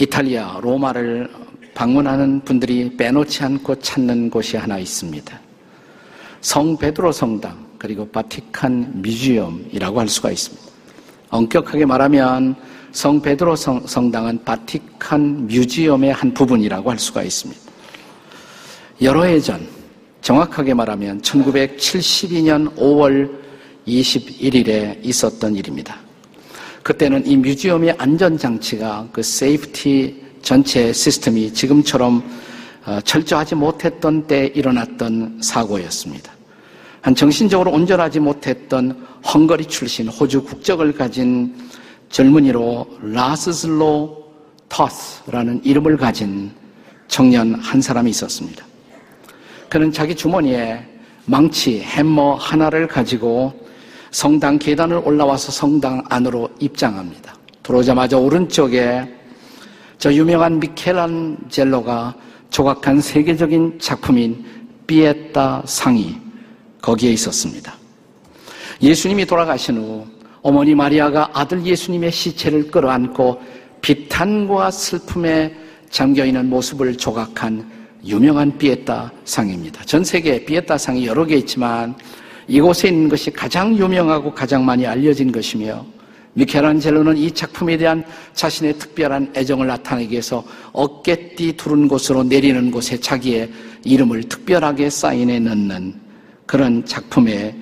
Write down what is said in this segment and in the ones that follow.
이탈리아 로마를 방문하는 분들이 빼놓지 않고 찾는 곳이 하나 있습니다. 성 베드로 성당 그리고 바티칸 museum이라고 할 수가 있습니다. 엄격하게 말하면 성 베드로 성, 성당은 바티칸 museum의 한 부분이라고 할 수가 있습니다. 여러 해 전, 정확하게 말하면 1972년 5월 21일에 있었던 일입니다. 그때는 이 museum의 안전장치가 그 safety 전체 시스템이 지금처럼 어, 철저하지 못했던 때 일어났던 사고였습니다. 한 정신적으로 온전하지 못했던 헝가리 출신 호주 국적을 가진 젊은이로 라슬로 토스라는 이름을 가진 청년 한 사람이 있었습니다. 그는 자기 주머니에 망치, 해머 하나를 가지고 성당 계단을 올라와서 성당 안으로 입장합니다. 들어오자마자 오른쪽에 저 유명한 미켈란젤로가 조각한 세계적인 작품인 피에타 상이 거기에 있었습니다. 예수님이 돌아가신 후 어머니 마리아가 아들 예수님의 시체를 끌어안고 비탄과 슬픔에 잠겨 있는 모습을 조각한 유명한 피에타 상입니다. 전 세계에 피에타 상이 여러 개 있지만 이곳에 있는 것이 가장 유명하고 가장 많이 알려진 것이며 미켈란젤로는 이 작품에 대한 자신의 특별한 애정을 나타내기 위해서 어깨띠 두른 곳으로 내리는 곳에 자기의 이름을 특별하게 사인해 넣는 그런 작품의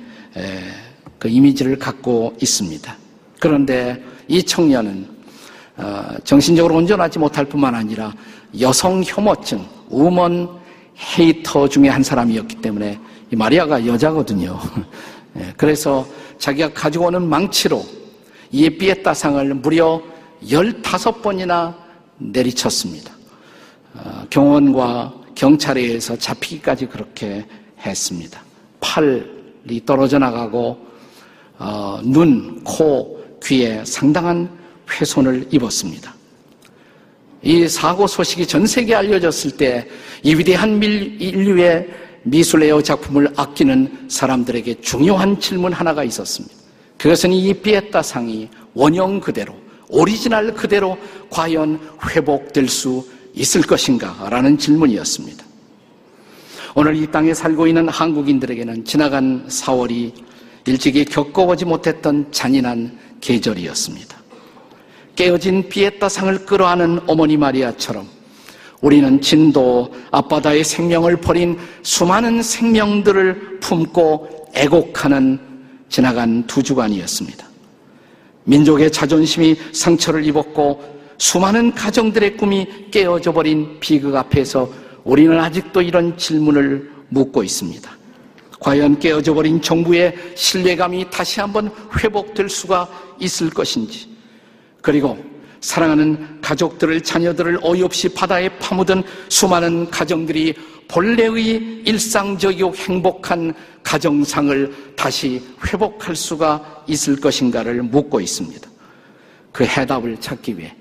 그 이미지를 갖고 있습니다. 그런데 이 청년은 어, 정신적으로 온전하지 못할 뿐만 아니라 여성 혐오증, 우먼 헤이터 중에 한 사람이었기 때문에 마리아가 여자거든요. 예, 그래서 자기가 가지고 오는 망치로 이 피에타상을 무려 15번이나 내리쳤습니다. 어, 경원과 경찰에 의해서 잡히기까지 그렇게 했습니다. 팔이 떨어져 나가고 어, 눈, 코, 귀에 상당한 훼손을 입었습니다. 이 사고 소식이 전 세계에 알려졌을 때 이 위대한 인류의 미술레어 작품을 아끼는 사람들에게 중요한 질문 하나가 있었습니다. 그것은 이 피에타 상이 원형 그대로, 오리지널 그대로 과연 회복될 수 있을 것인가? 라는 질문이었습니다. 오늘 이 땅에 살고 있는 한국인들에게는 지나간 4월이 일찍이 겪어보지 못했던 잔인한 계절이었습니다. 깨어진 피에타 상을 끌어안은 어머니 마리아처럼 우리는 진도 앞바다의 생명을 버린 수많은 생명들을 품고 애곡하는 지나간 두 주간이었습니다. 민족의 자존심이 상처를 입었고 수많은 가정들의 꿈이 깨어져 버린 비극 앞에서 우리는 아직도 이런 질문을 묻고 있습니다. 과연 깨어져 버린 정부의 신뢰감이 다시 한번 회복될 수가 있을 것인지, 그리고 사랑하는 가족들을, 자녀들을 어이없이 바다에 파묻은 수많은 가정들이 본래의 일상적이고 행복한 가정상을 다시 회복할 수가 있을 것인가를 묻고 있습니다. 그 해답을 찾기 위해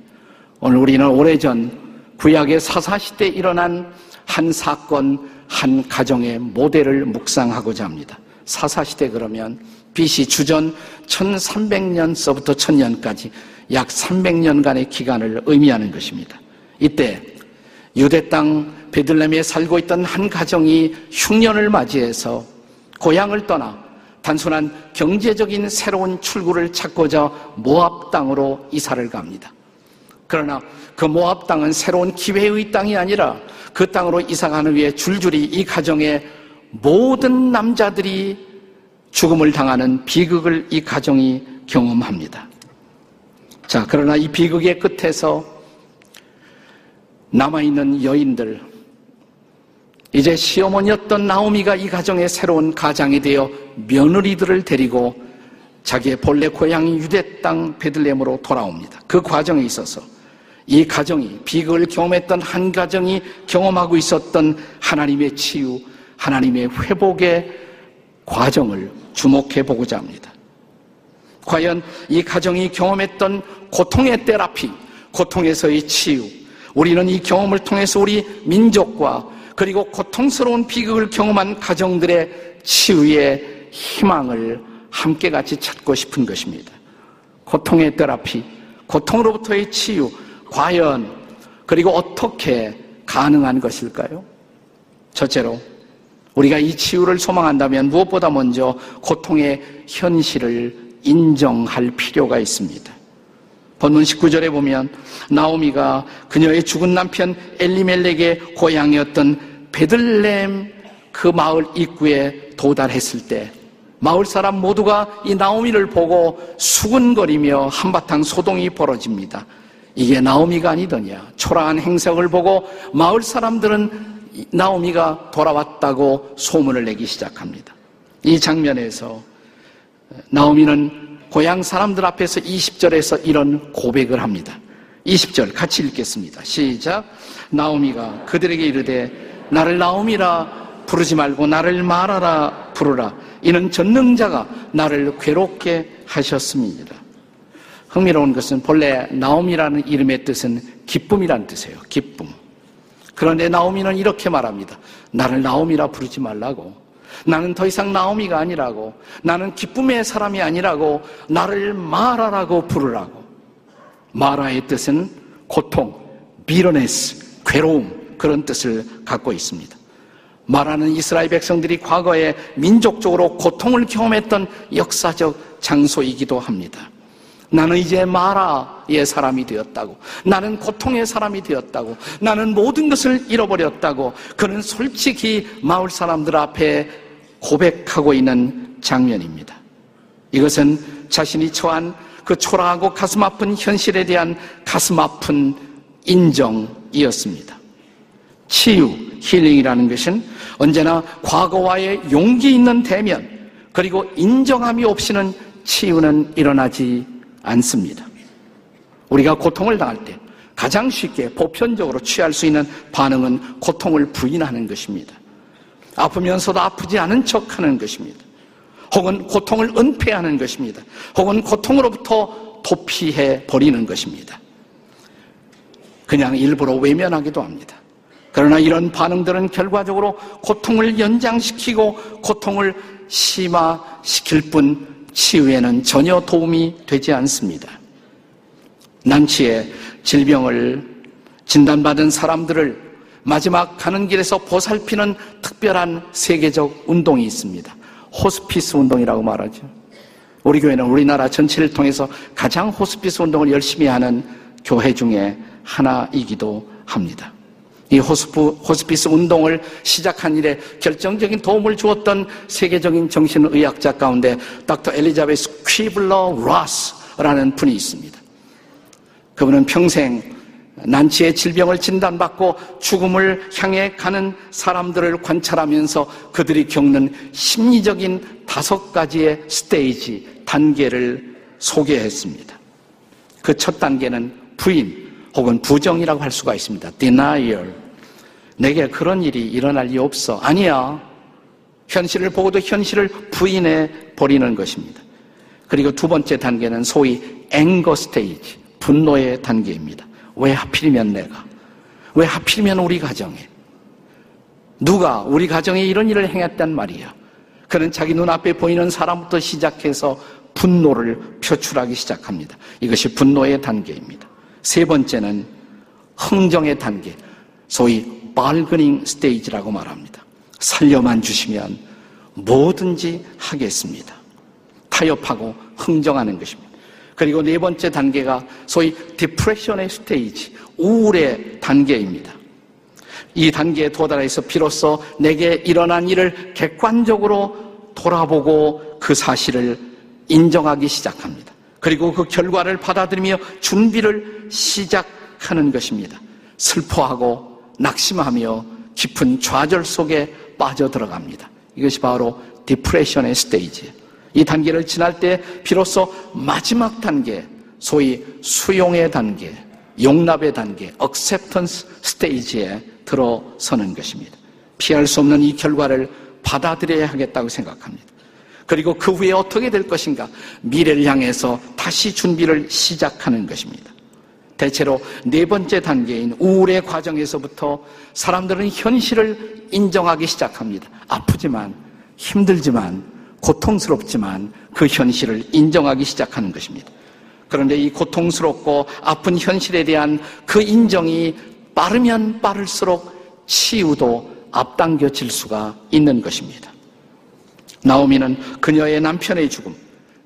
오늘 우리는 오래전 구약의 사사시대에 일어난 한 사건, 한 가정의 모델을 묵상하고자 합니다. 사사시대 그러면 BC 주전 1300년서부터 1000년까지 약 300년간의 기간을 의미하는 것입니다. 이때 유대 땅 베들렘에 살고 있던 한 가정이 흉년을 맞이해서 고향을 떠나 단순한 경제적인 새로운 출구를 찾고자 모압 땅으로 이사를 갑니다. 그러나 그 모압 땅은 새로운 기회의 땅이 아니라 그 땅으로 이사가는 위해 줄줄이 이 가정의 모든 남자들이 죽음을 당하는 비극을 이 가정이 경험합니다. 자, 그러나 이 비극의 끝에서 남아있는 여인들, 이제 시어머니였던 나오미가 이 가정의 새로운 가장이 되어 며느리들을 데리고 자기의 본래 고향인 유대 땅 베들렘으로 돌아옵니다. 그 과정에 있어서 이 가정이 비극을 경험했던 한 가정이 경험하고 있었던 하나님의 치유, 하나님의 회복의 과정을 주목해 보고자 합니다. 과연 이 가정이 경험했던 고통의 테라피, 고통에서의 치유, 우리는 이 경험을 통해서 우리 민족과 그리고 고통스러운 비극을 경험한 가정들의 치유의 희망을 함께 같이 찾고 싶은 것입니다. 고통의 테라피, 고통으로부터의 치유, 과연 그리고 어떻게 가능한 것일까요? 첫째로 우리가 이 치유를 소망한다면 무엇보다 먼저 고통의 현실을 인정할 필요가 있습니다. 본문 19절에 보면 나오미가 그녀의 죽은 남편 엘리멜렉의 고향이었던 베들렘 그 마을 입구에 도달했을 때 마을 사람 모두가 이 나오미를 보고 수군거리며 한바탕 소동이 벌어집니다. 이게 나오미가 아니더냐. 초라한 행색을 보고 마을 사람들은 나오미가 돌아왔다고 소문을 내기 시작합니다. 이 장면에서 나오미는 고향 사람들 앞에서 20절에서 이런 고백을 합니다. 20절 같이 읽겠습니다. 시작. 나오미가 그들에게 이르되 나를 나오미라 부르지 말고 나를 말하라 부르라. 이는 전능자가 나를 괴롭게 하셨습니다. 흥미로운 것은 본래 나옴이라는 이름의 뜻은 기쁨이란 뜻이에요. 기쁨. 그런데 나오미는 이렇게 말합니다. 나를 나오미라 부르지 말라고. 나는 더 이상 나오미가 아니라고. 나는 기쁨의 사람이 아니라고. 나를 마라라고 부르라고. 마라의 뜻은 고통, 비러네스, 괴로움 그런 뜻을 갖고 있습니다. 마라는 이스라엘 백성들이 과거에 민족적으로 고통을 경험했던 역사적 장소이기도 합니다. 나는 이제 마라의 사람이 되었다고. 나는 고통의 사람이 되었다고. 나는 모든 것을 잃어버렸다고. 그는 솔직히 마을 사람들 앞에 고백하고 있는 장면입니다. 이것은 자신이 처한 그 초라하고 가슴 아픈 현실에 대한 가슴 아픈 인정이었습니다. 치유, 힐링이라는 것은 언제나 과거와의 용기 있는 대면, 그리고 인정함이 없이는 치유는 일어나지 않습니다. 우리가 고통을 당할 때 가장 쉽게 보편적으로 취할 수 있는 반응은 고통을 부인하는 것입니다. 아프면서도 아프지 않은 척 하는 것입니다. 혹은 고통을 은폐하는 것입니다. 혹은 고통으로부터 도피해 버리는 것입니다. 그냥 일부러 외면하기도 합니다. 그러나 이런 반응들은 결과적으로 고통을 연장시키고 고통을 심화시킬 뿐 치유에는 전혀 도움이 되지 않습니다. 난치의 질병을 진단받은 사람들을 마지막 가는 길에서 보살피는 특별한 세계적 운동이 있습니다. 호스피스 운동이라고 말하죠. 우리 교회는 우리나라 전체를 통해서 가장 호스피스 운동을 열심히 하는 교회 중에 하나이기도 합니다. 이 호스프, 호스피스 운동을 시작한 일에 결정적인 도움을 주었던 세계적인 정신의학자 가운데 닥터 엘리자베스 퀴블러 라스라는 분이 있습니다. 그분은 평생 난치의 질병을 진단받고 죽음을 향해 가는 사람들을 관찰하면서 그들이 겪는 심리적인 다섯 가지의 스테이지, 단계를 소개했습니다. 그 첫 단계는 부인, 혹은 부정이라고 할 수가 있습니다. denial. 내게 그런 일이 일어날 리 없어. 아니야. 현실을 보고도 현실을 부인해 버리는 것입니다. 그리고 두 번째 단계는 소위 anger stage, 분노의 단계입니다. 왜 하필이면 내가? 왜 하필이면 우리 가정에? 누가 우리 가정에 이런 일을 행했단 말이야. 그는 자기 눈앞에 보이는 사람부터 시작해서 분노를 표출하기 시작합니다. 이것이 분노의 단계입니다. 세 번째는 흥정의 단계, 소위 bargaining stage라고 말합니다. 살려만 주시면 뭐든지 하겠습니다. 타협하고 흥정하는 것입니다. 그리고 네 번째 단계가 소위 디프레션의 스테이지, 우울의 단계입니다. 이 단계에 도달해서 비로소 내게 일어난 일을 객관적으로 돌아보고 그 사실을 인정하기 시작합니다. 그리고 그 결과를 받아들이며 준비를 시작하는 것입니다. 슬퍼하고 낙심하며 깊은 좌절 속에 빠져들어갑니다. 이것이 바로 디프레션의 스테이지. 이 단계를 지날 때 비로소 마지막 단계, 소위 수용의 단계, 용납의 단계, acceptance 스테이지에 들어서는 것입니다. 피할 수 없는 이 결과를 받아들여야 하겠다고 생각합니다. 그리고 그 후에 어떻게 될 것인가? 미래를 향해서 다시 준비를 시작하는 것입니다. 대체로 네 번째 단계인 우울의 과정에서부터 사람들은 현실을 인정하기 시작합니다. 아프지만, 힘들지만, 고통스럽지만 그 현실을 인정하기 시작하는 것입니다. 그런데 이 고통스럽고 아픈 현실에 대한 그 인정이 빠르면 빠를수록 치유도 앞당겨질 수가 있는 것입니다. 나오미는 그녀의 남편의 죽음,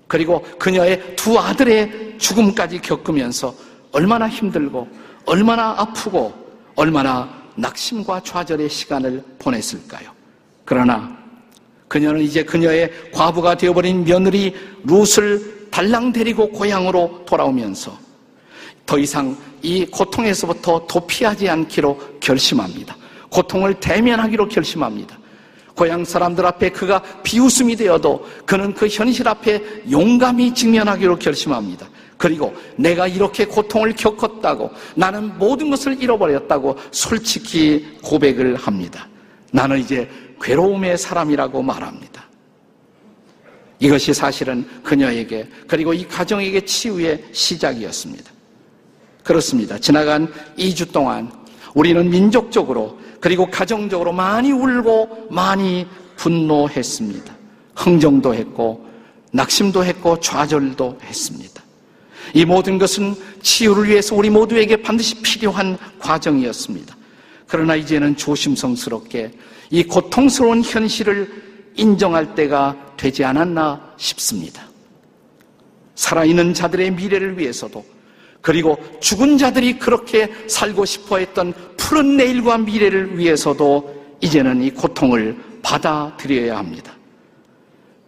그리고 그녀의 두 아들의 죽음까지 겪으면서 얼마나 힘들고, 얼마나 아프고, 얼마나 낙심과 좌절의 시간을 보냈을까요? 그러나 그녀는 이제 그녀의 과부가 되어버린 며느리 룻을 달랑 데리고 고향으로 돌아오면서 더 이상 이 고통에서부터 도피하지 않기로 결심합니다. 고통을 대면하기로 결심합니다. 고향 사람들 앞에 그가 비웃음이 되어도 그는 그 현실 앞에 용감히 직면하기로 결심합니다. 그리고 내가 이렇게 고통을 겪었다고 나는 모든 것을 잃어버렸다고 솔직히 고백을 합니다. 나는 이제 괴로움의 사람이라고 말합니다. 이것이 사실은 그녀에게 그리고 이 가정에게 치유의 시작이었습니다. 그렇습니다. 지나간 2주 동안 우리는 민족적으로 그리고 가정적으로 많이 울고 많이 분노했습니다. 흥정도 했고 낙심도 했고 좌절도 했습니다. 이 모든 것은 치유를 위해서 우리 모두에게 반드시 필요한 과정이었습니다. 그러나 이제는 조심성스럽게 이 고통스러운 현실을 인정할 때가 되지 않았나 싶습니다. 살아있는 자들의 미래를 위해서도 그리고 죽은 자들이 그렇게 살고 싶어 했던 푸른 내일과 미래를 위해서도 이제는 이 고통을 받아들여야 합니다.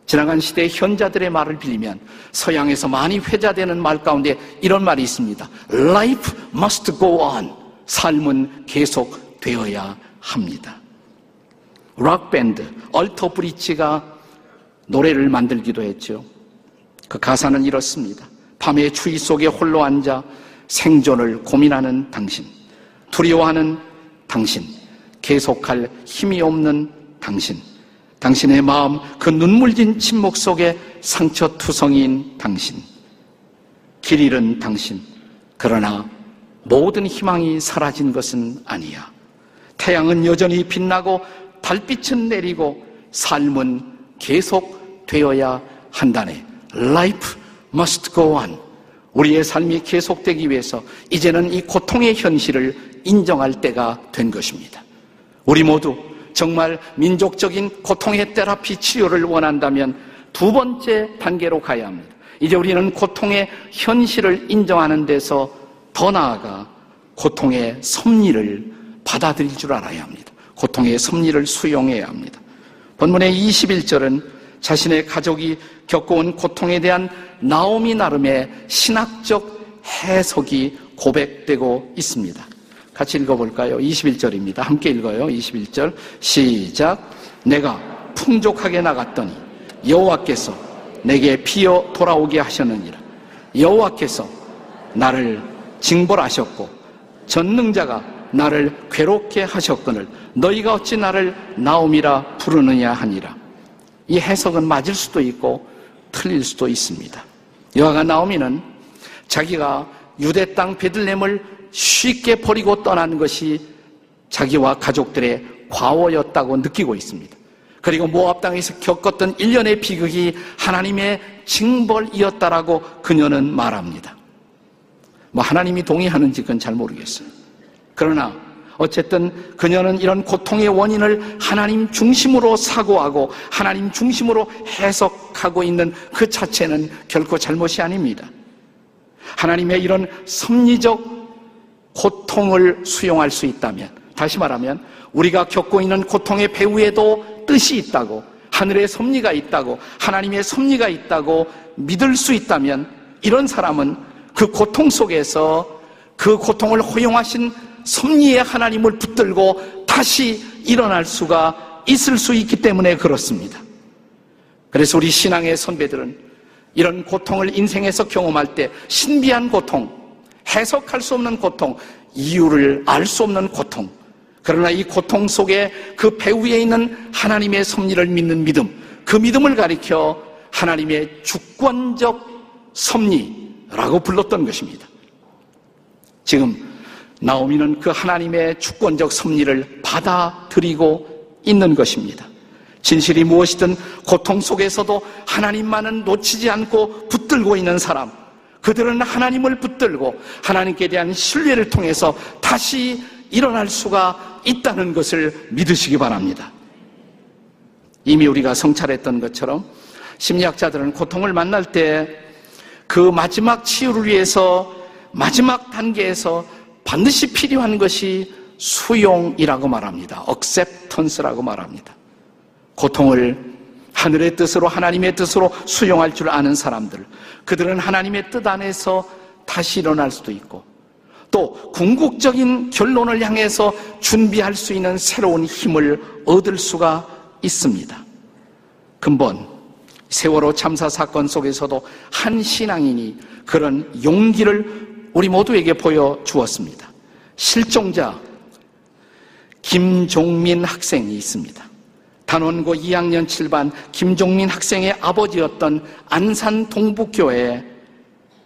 지나간 시대의 현자들의 말을 빌리면 서양에서 많이 회자되는 말 가운데 이런 말이 있습니다. Life must go on. 삶은 계속 되어야 합니다. 락밴드, 얼터 브리치가 노래를 만들기도 했죠. 그 가사는 이렇습니다. 밤의 추위 속에 홀로 앉아 생존을 고민하는 당신, 두려워하는 당신, 계속할 힘이 없는 당신, 당신의 마음, 그 눈물진 침묵 속에 상처투성이인 당신, 길 잃은 당신, 그러나 모든 희망이 사라진 것은 아니야. 태양은 여전히 빛나고 달빛은 내리고 삶은 계속 되어야 한다네. Life must go on. 우리의 삶이 계속되기 위해서 이제는 이 고통의 현실을 인정할 때가 된 것입니다. 우리 모두 정말 민족적인 고통의 테라피 치료를 원한다면 두 번째 단계로 가야 합니다. 이제 우리는 고통의 현실을 인정하는 데서 더 나아가 고통의 섭리를 받아들일 줄 알아야 합니다. 고통의 섭리를 수용해야 합니다. 본문의 21절은 자신의 가족이 겪어온 고통에 대한 나오미 나름의 신학적 해석이 고백되고 있습니다. 같이 읽어볼까요? 21절입니다. 함께 읽어요. 21절. 시작. 내가 풍족하게 나갔더니 여호와께서 내게 피어 돌아오게 하셨느니라. 여호와께서 나를 징벌하셨고 전능자가 나를 괴롭게 하셨거늘 너희가 어찌 나를 나옴이라 부르느냐 하니라. 이 해석은 맞을 수도 있고 틀릴 수도 있습니다. 여호와가 나오미는 자기가 유대 땅 베들렘을 쉽게 버리고 떠난 것이 자기와 가족들의 과오였다고 느끼고 있습니다. 그리고 모압 땅에서 겪었던 일련의 비극이 하나님의 징벌이었다라고 그녀는 말합니다. 뭐 하나님이 동의하는지 그건 잘 모르겠어요. 그러나 어쨌든 그녀는 이런 고통의 원인을 하나님 중심으로 사고하고 하나님 중심으로 해석하고 있는 그 자체는 결코 잘못이 아닙니다. 하나님의 이런 섭리적 고통을 수용할 수 있다면, 다시 말하면 우리가 겪고 있는 고통의 배후에도 뜻이 있다고, 하늘의 섭리가 있다고, 하나님의 섭리가 있다고 믿을 수 있다면, 이런 사람은 그 고통 속에서 그 고통을 허용하신 섭리의 하나님을 붙들고 다시 일어날 수가 있을 수 있기 때문에 그렇습니다. 그래서 우리 신앙의 선배들은 이런 고통을 인생에서 경험할 때 신비한 고통, 해석할 수 없는 고통, 이유를 알 수 없는 고통, 그러나 이 고통 속에 그 배후에 있는 하나님의 섭리를 믿는 믿음, 그 믿음을 가리켜 하나님의 주권적 섭리라고 불렀던 것입니다. 지금 나오미는 그 하나님의 주권적 섭리를 받아들이고 있는 것입니다. 진실이 무엇이든 고통 속에서도 하나님만은 놓치지 않고 붙들고 있는 사람, 그들은 하나님을 붙들고 하나님께 대한 신뢰를 통해서 다시 일어날 수가 있다는 것을 믿으시기 바랍니다. 이미 우리가 성찰했던 것처럼 심리학자들은 고통을 만날 때 그 마지막 치유를 위해서 마지막 단계에서 반드시 필요한 것이 수용이라고 말합니다. acceptance라고 말합니다. 고통을 하늘의 뜻으로 하나님의 뜻으로 수용할 줄 아는 사람들. 그들은 하나님의 뜻 안에서 다시 일어날 수도 있고 또 궁극적인 결론을 향해서 준비할 수 있는 새로운 힘을 얻을 수가 있습니다. 근본 세월호 참사 사건 속에서도 한 신앙인이 그런 용기를 우리 모두에게 보여주었습니다. 실종자 김종민 학생이 있습니다. 단원고 2학년 7반 김종민 학생의 아버지였던 안산 동북교회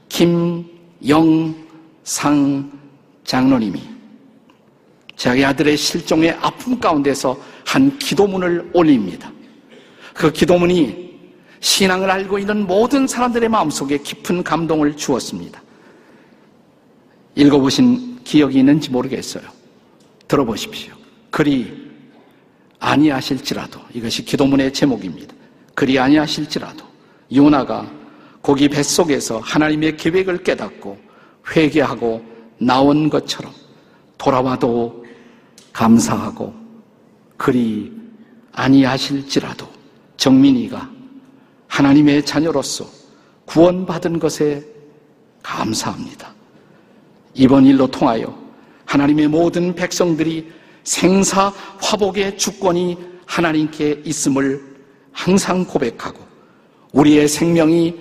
김영상 장로님이 자기 아들의 실종의 아픔 가운데서 한 기도문을 올립니다. 그 기도문이 신앙을 알고 있는 모든 사람들의 마음속에 깊은 감동을 주었습니다. 읽어보신 기억이 있는지 모르겠어요. 들어보십시오. 그리 아니하실지라도 이것이 기도문의 제목입니다. 그리 아니하실지라도 요나가 고기 뱃속에서 하나님의 계획을 깨닫고 회개하고 나온 것처럼 돌아와도 감사하고 그리 아니하실지라도 정민이가 하나님의 자녀로서 구원받은 것에 감사합니다. 이번 일로 통하여 하나님의 모든 백성들이 생사 화복의 주권이 하나님께 있음을 항상 고백하고 우리의 생명이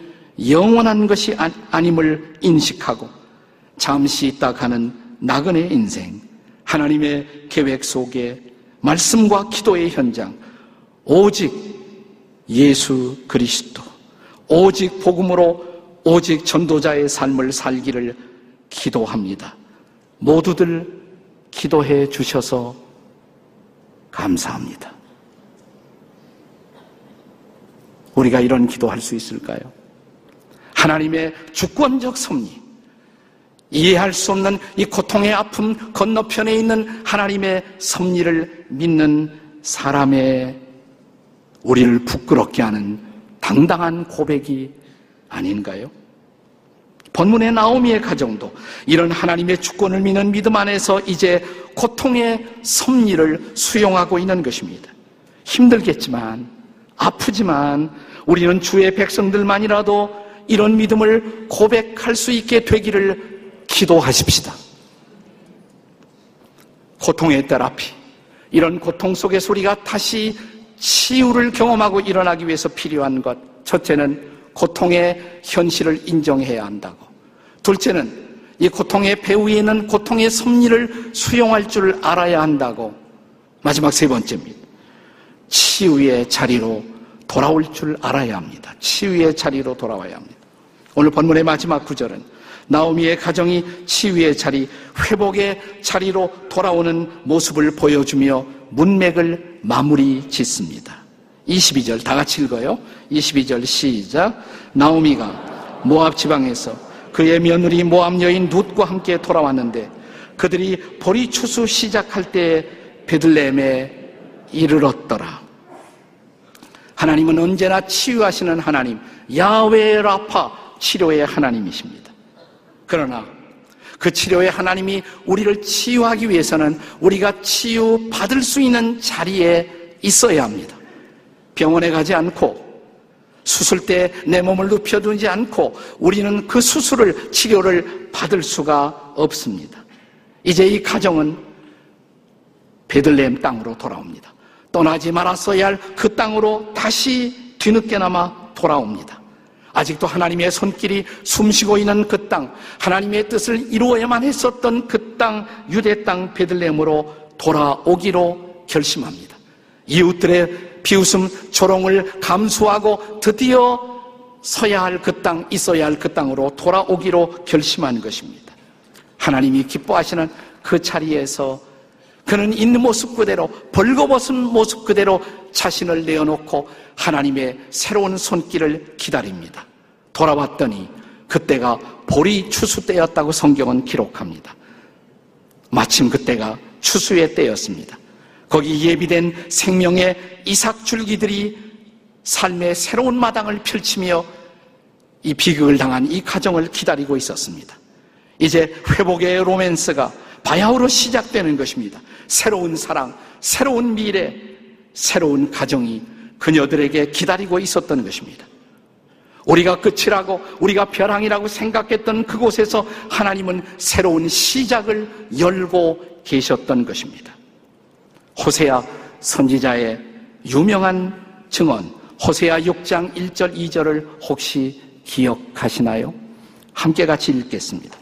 영원한 것이 아, 아님을 인식하고 잠시 있다 가는 나그네 인생 하나님의 계획 속에 말씀과 기도의 현장 오직 예수 그리스도 오직 복음으로 오직 전도자의 삶을 살기를 기도합니다. 모두들 기도해 주셔서 감사합니다. 우리가 이런 기도할 수 있을까요? 하나님의 주권적 섭리, 이해할 수 없는 이 고통의 아픔 건너편에 있는 하나님의 섭리를 믿는 사람의 우리를 부끄럽게 하는 당당한 고백이 아닌가요? 본문의 나오미의 가정도 이런 하나님의 주권을 믿는 믿음 안에서 이제 고통의 섭리를 수용하고 있는 것입니다. 힘들겠지만, 아프지만, 우리는 주의 백성들만이라도 이런 믿음을 고백할 수 있게 되기를 기도하십시다. 고통의 테라피, 이런 고통 속의 소리가 다시 치유를 경험하고 일어나기 위해서 필요한 것. 첫째는 고통의 현실을 인정해야 한다고. 둘째는 이 고통의 배후에 있는 고통의 섭리를 수용할 줄 알아야 한다고. 마지막 세 번째입니다. 치유의 자리로 돌아올 줄 알아야 합니다. 치유의 자리로 돌아와야 합니다. 오늘 본문의 마지막 구절은 나오미의 가정이 치유의 자리, 회복의 자리로 돌아오는 모습을 보여주며 문맥을 마무리 짓습니다. 22절 다 같이 읽어요. 22절 시작. 나오미가 모압 지방에서 그의 며느리 모함 여인 룻과 함께 돌아왔는데 그들이 보리 추수 시작할 때 베들레헴에 이르렀더라. 하나님은 언제나 치유하시는 하나님, 야외 라파 치료의 하나님이십니다. 그러나 그 치료의 하나님이 우리를 치유하기 위해서는 우리가 치유받을 수 있는 자리에 있어야 합니다. 병원에 가지 않고 수술 때내 몸을 눕혀두지 않고 우리는 그 수술을 치료를 받을 수가 없습니다. 이제 이 가정은 베들레헴 땅으로 돌아옵니다. 떠나지 말았어야 할 그 땅으로 다시 뒤늦게나마 돌아옵니다. 아직도 하나님의 손길이 숨쉬고 있는 그 땅, 하나님의 뜻을 이루어야만 했었던 그 땅, 유대 땅 베들레헴으로 돌아오기로 결심합니다. 이웃들의 비웃음 조롱을 감수하고 드디어 서야 할 그 땅, 있어야 할 그 땅으로 돌아오기로 결심한 것입니다. 하나님이 기뻐하시는 그 자리에서 그는 있는 모습 그대로 벌거벗은 모습 그대로 자신을 내어놓고 하나님의 새로운 손길을 기다립니다. 돌아왔더니 그때가 보리 추수 때였다고 성경은 기록합니다. 마침 그때가 추수의 때였습니다. 거기 예비된 생명의 이삭 줄기들이 삶의 새로운 마당을 펼치며 이 비극을 당한 이 가정을 기다리고 있었습니다. 이제 회복의 로맨스가 바야흐로 시작되는 것입니다. 새로운 사랑, 새로운 미래, 새로운 가정이 그녀들에게 기다리고 있었던 것입니다. 우리가 끝이라고 우리가 벼랑이라고 생각했던 그곳에서 하나님은 새로운 시작을 열고 계셨던 것입니다. 호세아 선지자의 유명한 증언 호세아 6장 1절 2절을 혹시 기억하시나요? 함께 같이 읽겠습니다.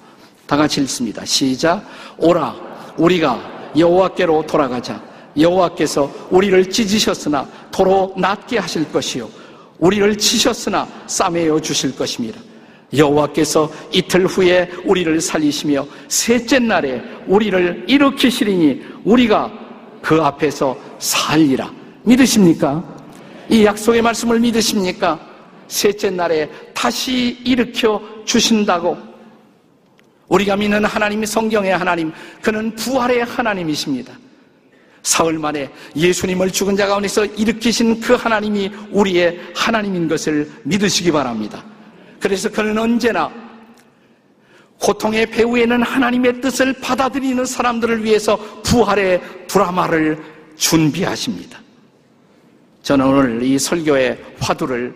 다 같이 읽습니다. 시작. 오라 우리가 여호와께로 돌아가자. 여호와께서 우리를 찢으셨으나 도로 낫게 하실 것이요 우리를 치셨으나 싸매어 주실 것입니다. 여호와께서 이틀 후에 우리를 살리시며 셋째 날에 우리를 일으키시리니 우리가 그 앞에서 살리라. 믿으십니까? 이 약속의 말씀을 믿으십니까? 셋째 날에 다시 일으켜 주신다고 우리가 믿는 하나님이 성경의 하나님, 그는 부활의 하나님이십니다. 사흘 만에 예수님을 죽은 자 가운데서 일으키신 그 하나님이 우리의 하나님인 것을 믿으시기 바랍니다. 그래서 그는 언제나 고통의 배후에는 하나님의 뜻을 받아들이는 사람들을 위해서 부활의 드라마를 준비하십니다. 저는 오늘 이 설교의 화두를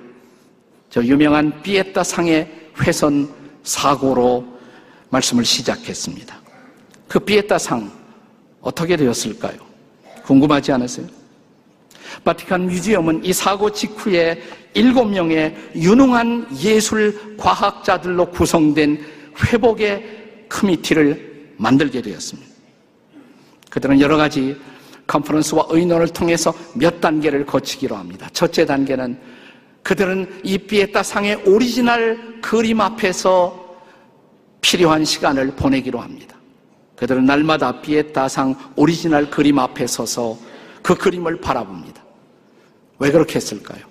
저 유명한 비에타 상의 회선 사고로 말씀을 시작했습니다. 그 비에타 상 어떻게 되었을까요? 궁금하지 않으세요? 바티칸 뮤지엄은 이 사고 직후에 일곱 명의 유능한 예술 과학자들로 구성된 회복의 committee를 만들게 되었습니다. 그들은 여러 가지 컨퍼런스와 의논을 통해서 몇 단계를 거치기로 합니다. 첫째 단계는 그들은 이 피에타 상의 오리지널 그림 앞에서 필요한 시간을 보내기로 합니다. 그들은 날마다 피에타 상 오리지널 그림 앞에 서서 그 그림을 바라봅니다. 왜 그렇게 했을까요?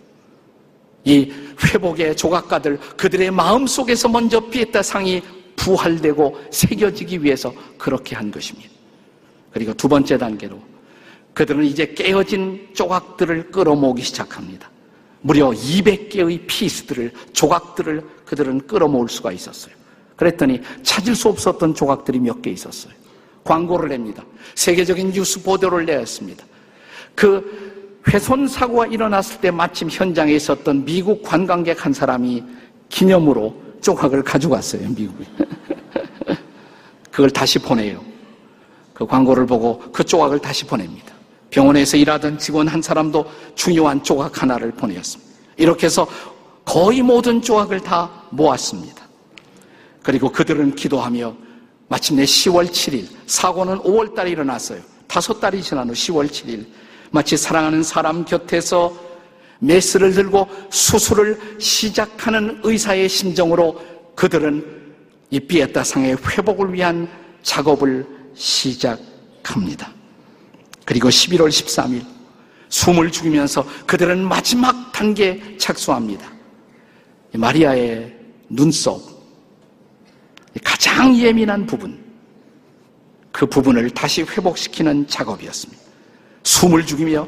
이 회복의 조각가들 그들의 마음 속에서 먼저 피에타 상이 부활되고 새겨지기 위해서 그렇게 한 것입니다. 그리고 두 번째 단계로 그들은 이제 깨어진 조각들을 끌어모으기 시작합니다. 무려 200개의 피스들을 조각들을 그들은 끌어모을 수가 있었어요. 그랬더니 찾을 수 없었던 조각들이 몇 개 있었어요. 광고를 냅니다. 세계적인 뉴스 보도를 내었습니다. 그 훼손 사고가 일어났을 때 마침 현장에 있었던 미국 관광객 한 사람이 기념으로 조각을 가져갔어요, 미국에. 그걸 다시 보내요. 그 광고를 보고 그 조각을 다시 보냅니다. 병원에서 일하던 직원 한 사람도 중요한 조각 하나를 보내었습니다. 이렇게 해서 거의 모든 조각을 다 모았습니다. 그리고 그들은 기도하며 마침내 10월 7일, 사고는 5월 달에 일어났어요. 다섯 달이 지난 후 10월 7일, 마치 사랑하는 사람 곁에서 메스를 들고 수술을 시작하는 의사의 심정으로 그들은 이 비에타 상의 회복을 위한 작업을 시작합니다. 그리고 11월 13일, 숨을 죽이면서 그들은 마지막 단계에 착수합니다. 마리아의 눈썹, 가장 예민한 부분, 그 부분을 다시 회복시키는 작업이었습니다. 숨을 죽이며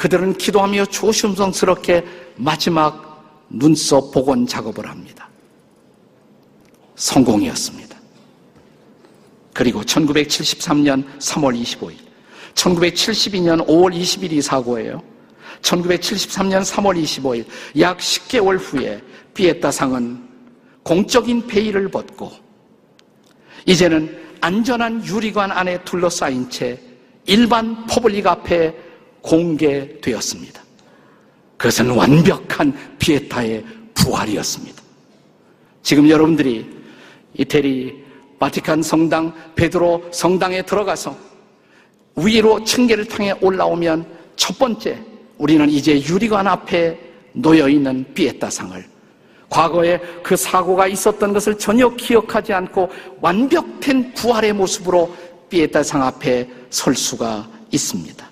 그들은 기도하며 조심성스럽게 마지막 눈썹 복원 작업을 합니다. 성공이었습니다. 그리고 1973년 3월 25일, 1972년 5월 20일이 사고예요. 1973년 3월 25일, 약 10개월 후에 피에타 상은 공적인 폐의를 벗고 이제는 안전한 유리관 안에 둘러싸인 채 일반 public 앞에 공개되었습니다. 그것은 완벽한 피에타의 부활이었습니다. 지금 여러분들이 이태리 바티칸 성당 베드로 성당에 들어가서 위로 층계를 통해 올라오면 첫 번째 우리는 이제 유리관 앞에 놓여 있는 피에타상을 과거에 그 사고가 있었던 것을 전혀 기억하지 않고 완벽된 부활의 모습으로 피에타상 앞에 설 수가 있습니다.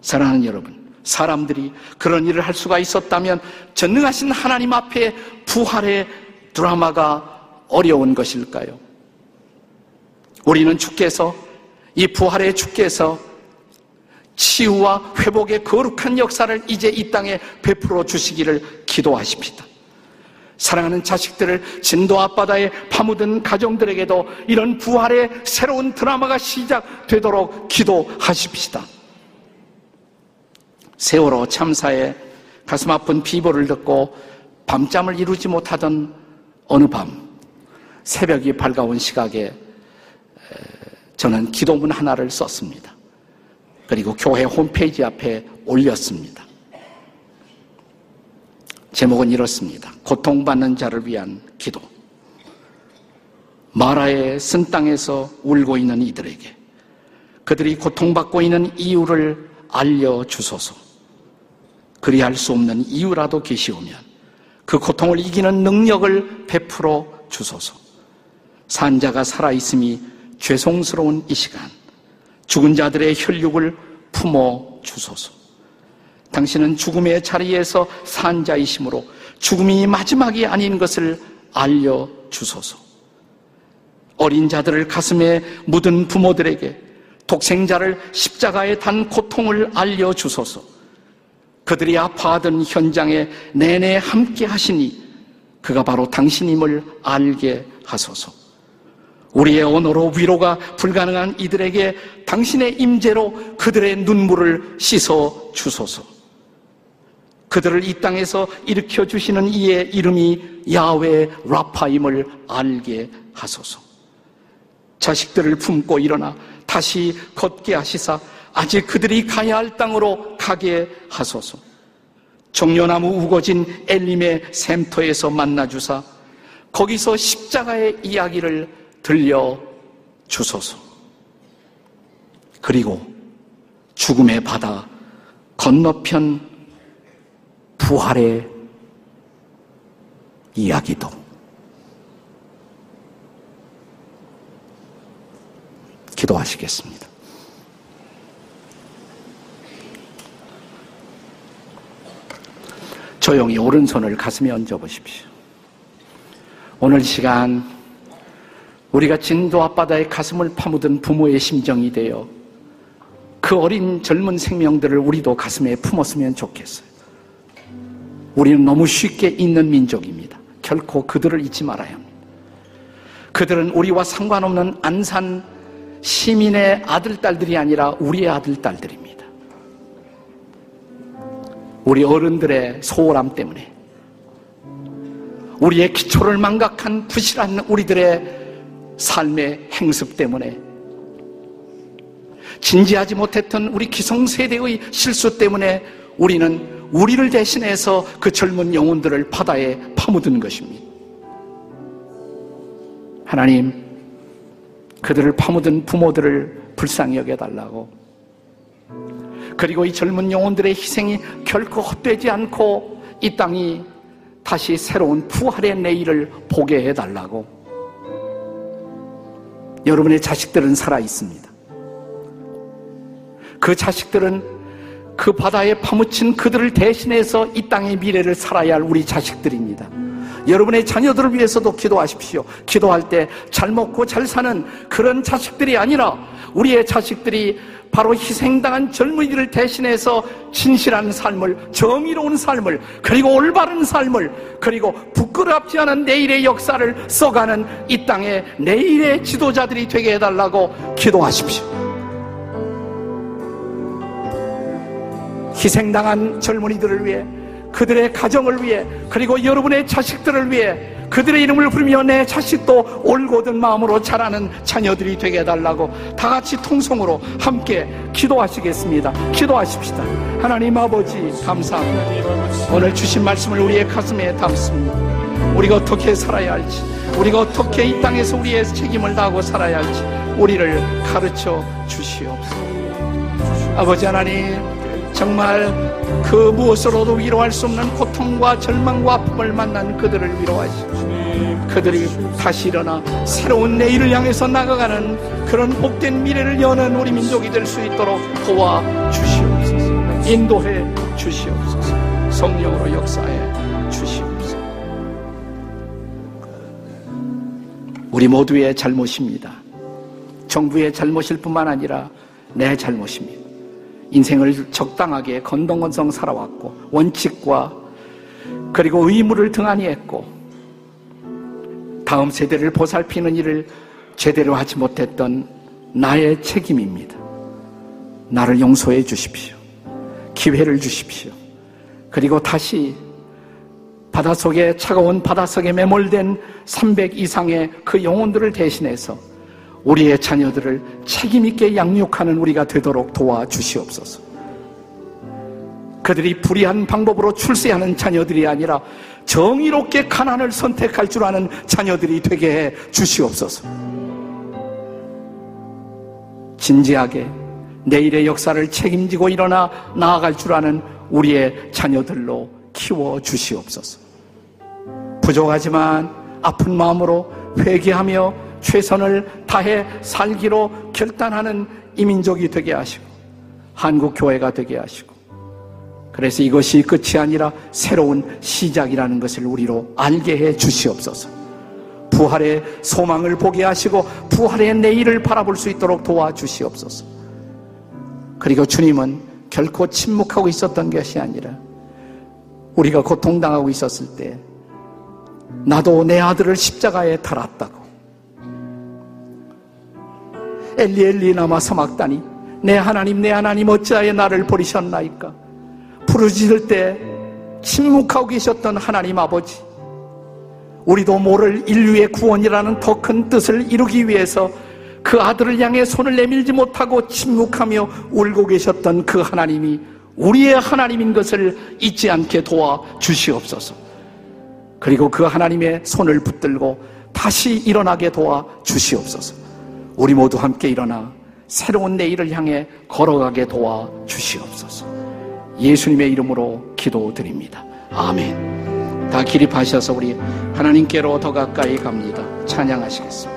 사랑하는 여러분, 사람들이 그런 일을 할 수가 있었다면 전능하신 하나님 앞에 부활의 드라마가 어려운 것일까요? 우리는 주께서 이 부활의 주께서 치유와 회복의 거룩한 역사를 이제 이 땅에 베풀어 주시기를 기도하십니다. 사랑하는 자식들을 진도 앞바다에 파묻은 가정들에게도 이런 부활의 새로운 드라마가 시작되도록 기도하십시다. 세월호 참사에 가슴 아픈 비보를 듣고 밤잠을 이루지 못하던 어느 밤 새벽이 밝아온 시각에 저는 기도문 하나를 썼습니다. 그리고 교회 홈페이지 앞에 올렸습니다. 제목은 이렇습니다. 고통받는 자를 위한 기도. 마라의 쓴 땅에서 울고 있는 이들에게 그들이 고통받고 있는 이유를 알려주소서. 그리할 수 없는 이유라도 계시오면 그 고통을 이기는 능력을 베풀어 주소서. 산자가 살아있음이 죄송스러운 이 시간 죽은 자들의 혈육을 품어 주소서. 당신은 죽음의 자리에서 산 자이심으로 죽음이 마지막이 아닌 것을 알려 주소서. 어린 자들을 가슴에 묻은 부모들에게 독생자를 십자가에 단 고통을 알려 주소서. 그들이 아파하던 현장에 내내 함께 하시니 그가 바로 당신임을 알게 하소서. 우리의 언어로 위로가 불가능한 이들에게 당신의 임재로 그들의 눈물을 씻어 주소서. 그들을 이 땅에서 일으켜 주시는 이의 이름이 야외 라파임을 알게 하소서. 자식들을 품고 일어나 다시 걷게 하시사 아직 그들이 가야 할 땅으로 가게 하소서. 종려나무 우거진 엘림의 샘터에서 만나주사 거기서 십자가의 이야기를 들려 주소서. 그리고 죽음의 바다 건너편 부활의 이야기도 기도하시겠습니다. 조용히 오른손을 가슴에 얹어 보십시오. 오늘 시간 우리가 진도 앞바다에 가슴을 파묻은 부모의 심정이 되어 그 어린 젊은 생명들을 우리도 가슴에 품었으면 좋겠어요. 우리는 너무 쉽게 잊는 민족입니다. 결코 그들을 잊지 말아야 합니다. 그들은 우리와 상관없는 안산 시민의 아들, 딸들이 아니라 우리의 아들, 딸들입니다. 우리 어른들의 소홀함 때문에 우리의 기초를 망각한 부실한 우리들의 삶의 행습 때문에 진지하지 못했던 우리 기성세대의 실수 때문에 우리는 우리를 대신해서 그 젊은 영혼들을 바다에 파묻은 것입니다. 하나님, 그들을 파묻은 부모들을 불쌍히 여겨달라고. 그리고 이 젊은 영혼들의 희생이 결코 헛되지 않고 이 땅이 다시 새로운 부활의 내일을 보게 해달라고. 여러분의 자식들은 살아 있습니다. 그 자식들은 그 바다에 파묻힌 그들을 대신해서 이 땅의 미래를 살아야 할 우리 자식들입니다. 여러분의 자녀들을 위해서도 기도하십시오. 기도할 때 잘 먹고 잘 사는 그런 자식들이 아니라 우리의 자식들이 바로 희생당한 젊은이를 대신해서 진실한 삶을, 정의로운 삶을, 그리고 올바른 삶을, 그리고 부끄럽지 않은 내일의 역사를 써가는 이 땅의 내일의 지도자들이 되게 해달라고 기도하십시오. 희생당한 젊은이들을 위해, 그들의 가정을 위해, 그리고 여러분의 자식들을 위해 그들의 이름을 부르며 내 자식도 올곧은 마음으로 자라는 자녀들이 되게 해달라고 다 같이 통성으로 함께 기도하시겠습니다. 기도하십시다. 하나님 아버지 감사합니다. 오늘 주신 말씀을 우리의 가슴에 담습니다. 우리가 어떻게 살아야 할지, 우리가 어떻게 이 땅에서 우리의 책임을 다하고 살아야 할지 우리를 가르쳐 주시옵소서. 아버지 하나님, 정말 그 무엇으로도 위로할 수 없는 고통과 절망과 아픔을 만난 그들을 위로하시고 그들이 다시 일어나 새로운 내일을 향해서 나가가는 그런 복된 미래를 여는 우리 민족이 될 수 있도록 도와 주시옵소서. 인도해 주시옵소서. 성령으로 역사해 주시옵소서. 우리 모두의 잘못입니다. 정부의 잘못일 뿐만 아니라 내 잘못입니다. 인생을 적당하게 건동건성 살아왔고 원칙과 그리고 의무를 등한히 했고 다음 세대를 보살피는 일을 제대로 하지 못했던 나의 책임입니다. 나를 용서해 주십시오. 기회를 주십시오. 그리고 다시 바닷속에 차가운 바닷속에 매몰된 300 이상의 그 영혼들을 대신해서 우리의 자녀들을 책임있게 양육하는 우리가 되도록 도와주시옵소서. 그들이 불의한 방법으로 출세하는 자녀들이 아니라 정의롭게 가난을 선택할 줄 아는 자녀들이 되게 해 주시옵소서. 진지하게 내일의 역사를 책임지고 일어나 나아갈 줄 아는 우리의 자녀들로 키워 주시옵소서. 부족하지만 아픈 마음으로 회개하며 최선을 다해 살기로 결단하는 이민족이 되게 하시고 한국 교회가 되게 하시고 그래서 이것이 끝이 아니라 새로운 시작이라는 것을 우리로 알게 해 주시옵소서. 부활의 소망을 보게 하시고 부활의 내일을 바라볼 수 있도록 도와주시옵소서. 그리고 주님은 결코 침묵하고 있었던 것이 아니라 우리가 고통당하고 있었을 때 나도 내 아들을 십자가에 달았다고 엘리 엘리 나마 사막다니 내 하나님 내 하나님 어찌하여 나를 버리셨나이까 부르짖을 때 침묵하고 계셨던 하나님 아버지 우리도 모를 인류의 구원이라는 더 큰 뜻을 이루기 위해서 그 아들을 향해 손을 내밀지 못하고 침묵하며 울고 계셨던 그 하나님이 우리의 하나님인 것을 잊지 않게 도와 주시옵소서. 그리고 그 하나님의 손을 붙들고 다시 일어나게 도와 주시옵소서. 우리 모두 함께 일어나 새로운 내일을 향해 걸어가게 도와 주시옵소서. 예수님의 이름으로 기도드립니다. 아멘. 다 기립하셔서 우리 하나님께로 더 가까이 갑니다. 찬양하시겠습니다.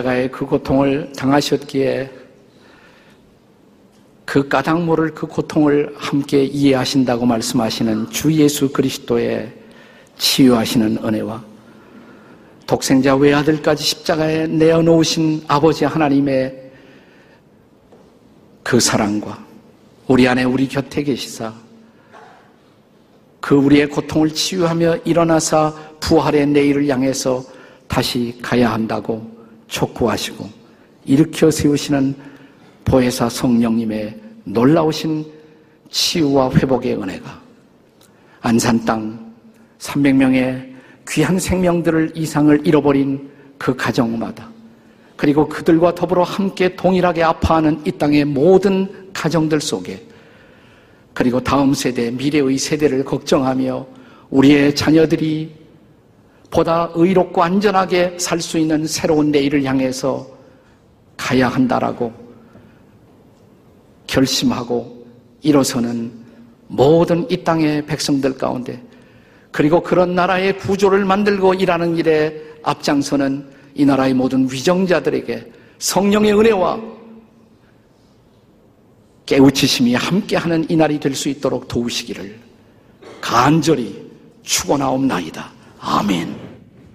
십자가의 그 고통을 당하셨기에 그 까닭 모를 그 고통을 함께 이해하신다고 말씀하시는 주 예수 그리스도의 치유하시는 은혜와 독생자 외아들까지 십자가에 내어놓으신 아버지 하나님의 그 사랑과 우리 안에 우리 곁에 계시사 그 우리의 고통을 치유하며 일어나사 부활의 내일을 향해서 다시 가야 한다고 촉구하시고 일으켜 세우시는 보혜사 성령님의 놀라우신 치유와 회복의 은혜가 안산 땅 300명의 귀한 생명들을 이상을 잃어버린 그 가정마다 그리고 그들과 더불어 함께 동일하게 아파하는 이 땅의 모든 가정들 속에 그리고 다음 세대, 미래의 세대를 걱정하며 우리의 자녀들이 보다 의롭고 안전하게 살 수 있는 새로운 내일을 향해서 가야 한다라고 결심하고 일어서는 모든 이 땅의 백성들 가운데 그리고 그런 나라의 구조를 만들고 일하는 일에 앞장서는 이 나라의 모든 위정자들에게 성령의 은혜와 깨우치심이 함께하는 이날이 될 수 있도록 도우시기를 간절히 축원하옵나이다. 아멘.